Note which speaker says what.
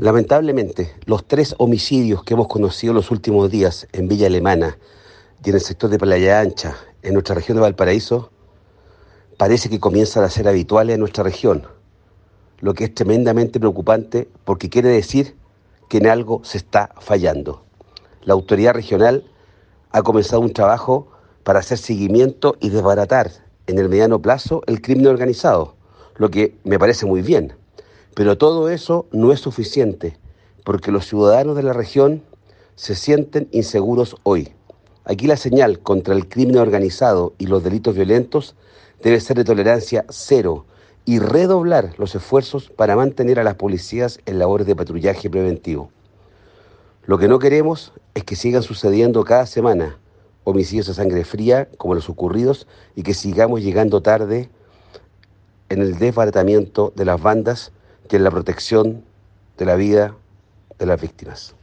Speaker 1: Lamentablemente, los tres homicidios que hemos conocido en los últimos días en Villa Alemana y en el sector de Playa Ancha, en nuestra región de Valparaíso, parece que comienzan a ser habituales en nuestra región, lo que es tremendamente preocupante porque quiere decir que en algo se está fallando. La autoridad regional ha comenzado un trabajo para hacer seguimiento y desbaratar en el mediano plazo el crimen organizado, lo que me parece muy bien. Pero todo eso no es suficiente, porque los ciudadanos de la región se sienten inseguros hoy. Aquí la señal contra el crimen organizado y los delitos violentos debe ser de tolerancia cero y redoblar los esfuerzos para mantener a las policías en labores de patrullaje preventivo. Lo que no queremos es que sigan sucediendo cada semana homicidios a sangre fría como los ocurridos y que sigamos llegando tarde en el desbaratamiento de las bandas que en la protección de la vida de las víctimas.